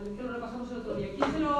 Vale, que lo repasamos el otro día. ¿Quién se lo